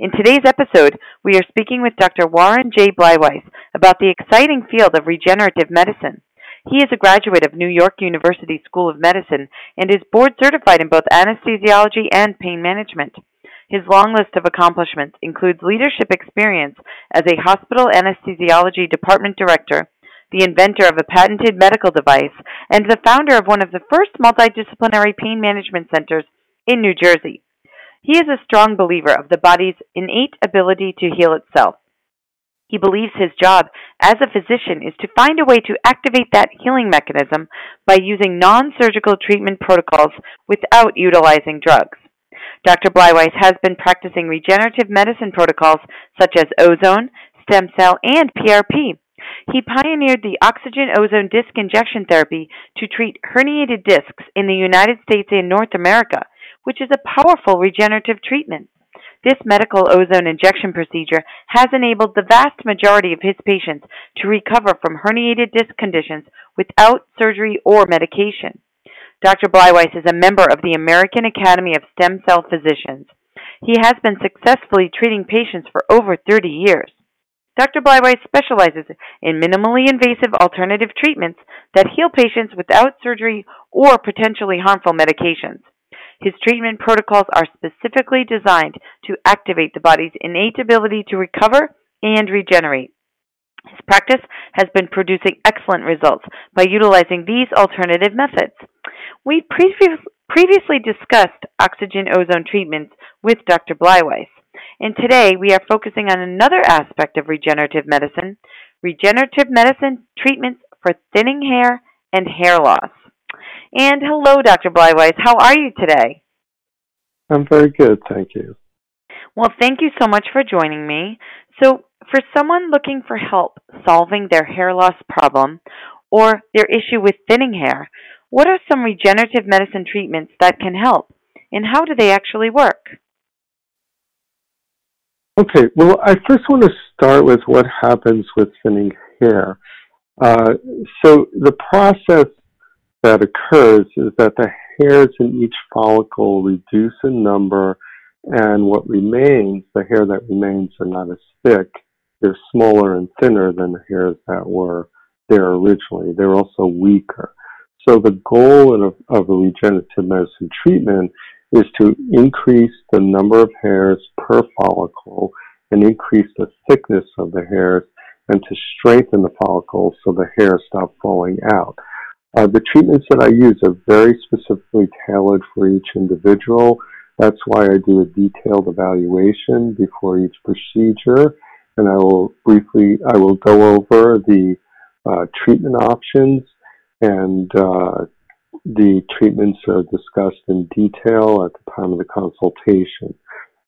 In today's episode, we are speaking with Dr. Warren J. Bleiweiss about the exciting field of regenerative medicine. He is a graduate of New York University School of Medicine and is board certified in both anesthesiology and pain management. His long list of accomplishments includes leadership experience as a hospital anesthesiology department director, the inventor of a patented medical device, and the founder of one of the first multidisciplinary pain management centers in New Jersey. He is a strong believer of the body's innate ability to heal itself. He believes his job as a physician is to find a way to activate that healing mechanism by using non surgical treatment protocols without utilizing drugs. Dr. Bleiweiss has been practicing regenerative medicine protocols such as ozone, stem cell, and PRP. He pioneered the oxygen ozone disc injection therapy to treat herniated discs in the United States and North America which is a powerful regenerative treatment. This medical ozone injection procedure has enabled the vast majority of his patients to recover from herniated disc conditions without surgery or medication. Dr. Bleiweiss is a member of the American Academy of Stem Cell Physicians. He has been successfully treating patients for over 30 years. Dr. Bleiweiss specializes in minimally invasive alternative treatments that heal patients without surgery or potentially harmful medications. His treatment protocols are specifically designed to activate the body's innate ability to recover and regenerate. His practice has been producing excellent results by utilizing these alternative methods. We previous, previously discussed oxygen ozone treatments with Dr. Bleiweiss, and today we are focusing on another aspect of regenerative medicine regenerative medicine treatments for thinning hair and hair loss. And hello, Dr. Bleiweiss. How are you today? I'm very good, thank you. Well, thank you so much for joining me. So, for someone looking for help solving their hair loss problem or their issue with thinning hair, what are some regenerative medicine treatments that can help, and how do they actually work? Okay, well, I first want to start with what happens with thinning hair. Uh, so, the process that occurs is that the hairs in each follicle reduce in number, and what remains, the hair that remains, are not as thick. They're smaller and thinner than the hairs that were there originally. They're also weaker. So the goal of, of a regenerative medicine treatment is to increase the number of hairs per follicle and increase the thickness of the hairs and to strengthen the follicles so the hairs stop falling out. Uh, the treatments that I use are very specifically tailored for each individual. That's why I do a detailed evaluation before each procedure, and I will briefly I will go over the uh, treatment options and uh, the treatments are discussed in detail at the time of the consultation.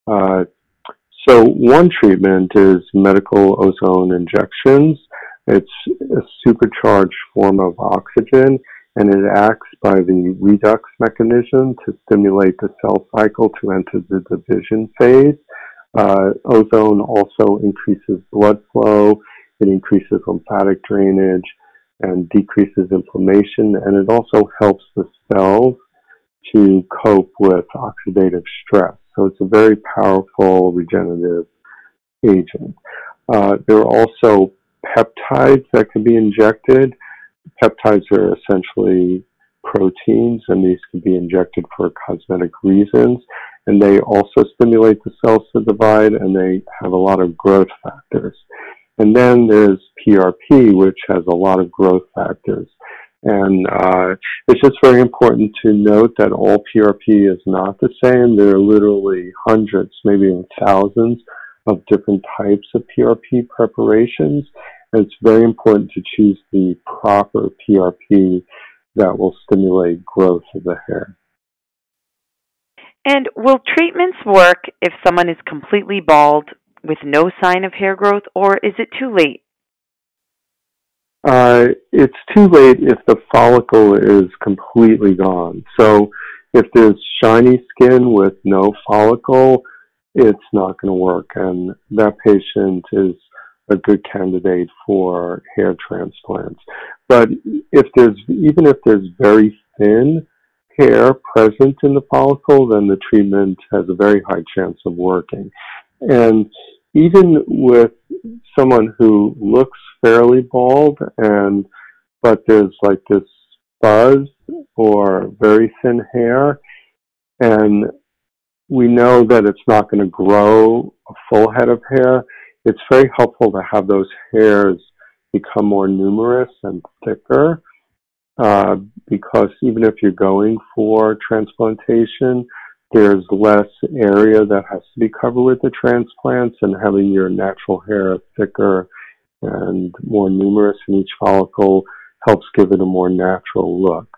Uh, so one treatment is medical ozone injections. It's a supercharged form of oxygen and it acts by the redox mechanism to stimulate the cell cycle to enter the division phase. Uh, ozone also increases blood flow, it increases lymphatic drainage, and decreases inflammation, and it also helps the cells to cope with oxidative stress. So it's a very powerful regenerative agent. Uh, there are also peptides that can be injected. Peptides are essentially proteins, and these can be injected for cosmetic reasons. And they also stimulate the cells to divide, and they have a lot of growth factors. And then there's PRP, which has a lot of growth factors. And uh, it's just very important to note that all PRP is not the same. There are literally hundreds, maybe even thousands of different types of PRP preparations it's very important to choose the proper PRP that will stimulate growth of the hair. And will treatments work if someone is completely bald with no sign of hair growth, or is it too late? Uh, it's too late if the follicle is completely gone. So if there's shiny skin with no follicle, it's not going to work. And that patient is a good candidate for hair transplants. But if there's, even if there's very thin hair present in the follicle, then the treatment has a very high chance of working. And even with someone who looks fairly bald and but there's like this fuzz or very thin hair and we know that it's not going to grow a full head of hair it's very helpful to have those hairs become more numerous and thicker uh, because even if you're going for transplantation there's less area that has to be covered with the transplants and having your natural hair thicker and more numerous in each follicle helps give it a more natural look.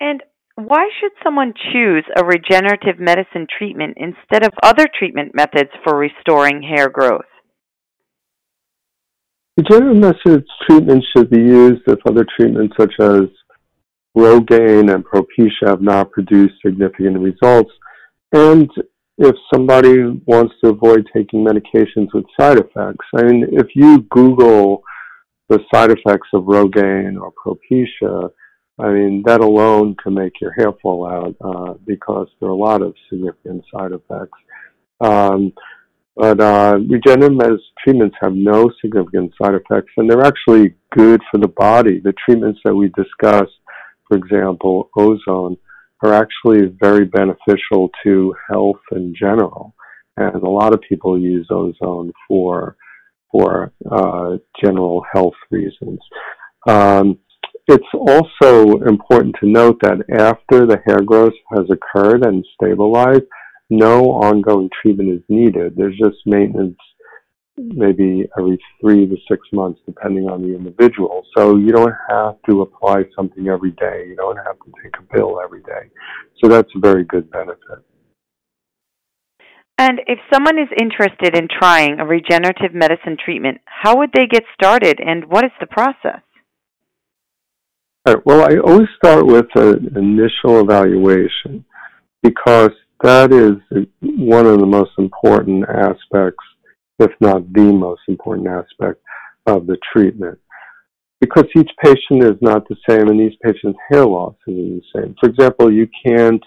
And why should someone choose a regenerative medicine treatment instead of other treatment methods for restoring hair growth? Regenerative medicine treatment should be used if other treatments such as Rogaine and Propecia have not produced significant results, and if somebody wants to avoid taking medications with side effects. I mean, if you Google the side effects of Rogaine or Propecia, I mean, that alone can make your hair fall out uh, because there are a lot of significant side effects. Um, but uh, regenerative treatments have no significant side effects, and they're actually good for the body. The treatments that we discussed, for example, ozone, are actually very beneficial to health in general. And a lot of people use ozone for for uh, general health reasons. Um, it's also important to note that after the hair growth has occurred and stabilized, no ongoing treatment is needed. There's just maintenance maybe every three to six months, depending on the individual. So you don't have to apply something every day. You don't have to take a pill every day. So that's a very good benefit. And if someone is interested in trying a regenerative medicine treatment, how would they get started and what is the process? Right, well, I always start with an initial evaluation because that is one of the most important aspects if not the most important aspect of the treatment. Because each patient is not the same and each patient's hair loss isn't the same. For example, you can't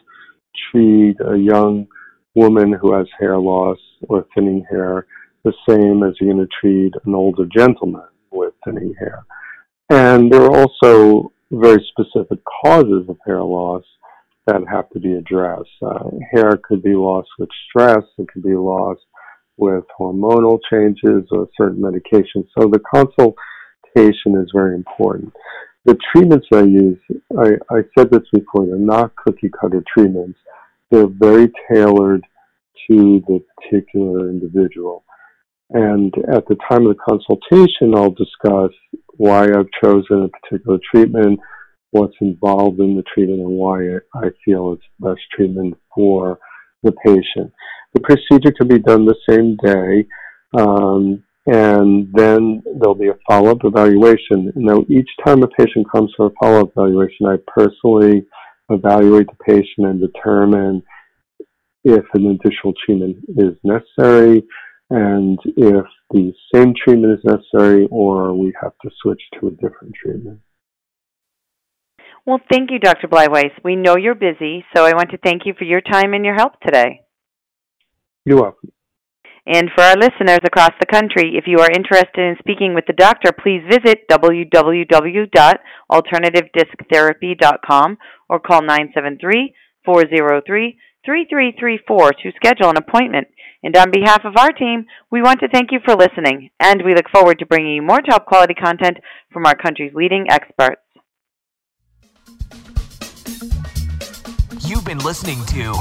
treat a young woman who has hair loss or thinning hair the same as you're going to treat an older gentleman with thinning hair. And there are also very specific causes of hair loss that have to be addressed. Uh, hair could be lost with stress, it could be lost with hormonal changes or certain medications. So the consultation is very important. The treatments I use, I, I said this before, they're not cookie cutter treatments. They're very tailored to the particular individual. And at the time of the consultation, I'll discuss why I've chosen a particular treatment, what's involved in the treatment, and why I feel it's the best treatment for the patient. The procedure can be done the same day, um, and then there'll be a follow-up evaluation. Now, each time a patient comes for a follow-up evaluation, I personally evaluate the patient and determine if an additional treatment is necessary and if the same treatment is necessary or we have to switch to a different treatment. Well, thank you, Dr. Bleiweiss. We know you're busy, so I want to thank you for your time and your help today. You're welcome. And for our listeners across the country, if you are interested in speaking with the doctor, please visit www.alternativedisctherapy.com or call 973 403 3334 to schedule an appointment. And on behalf of our team, we want to thank you for listening, and we look forward to bringing you more top quality content from our country's leading experts. You've been listening to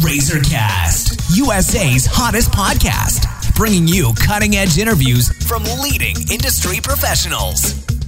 Razorcast, USA's hottest podcast, bringing you cutting edge interviews from leading industry professionals.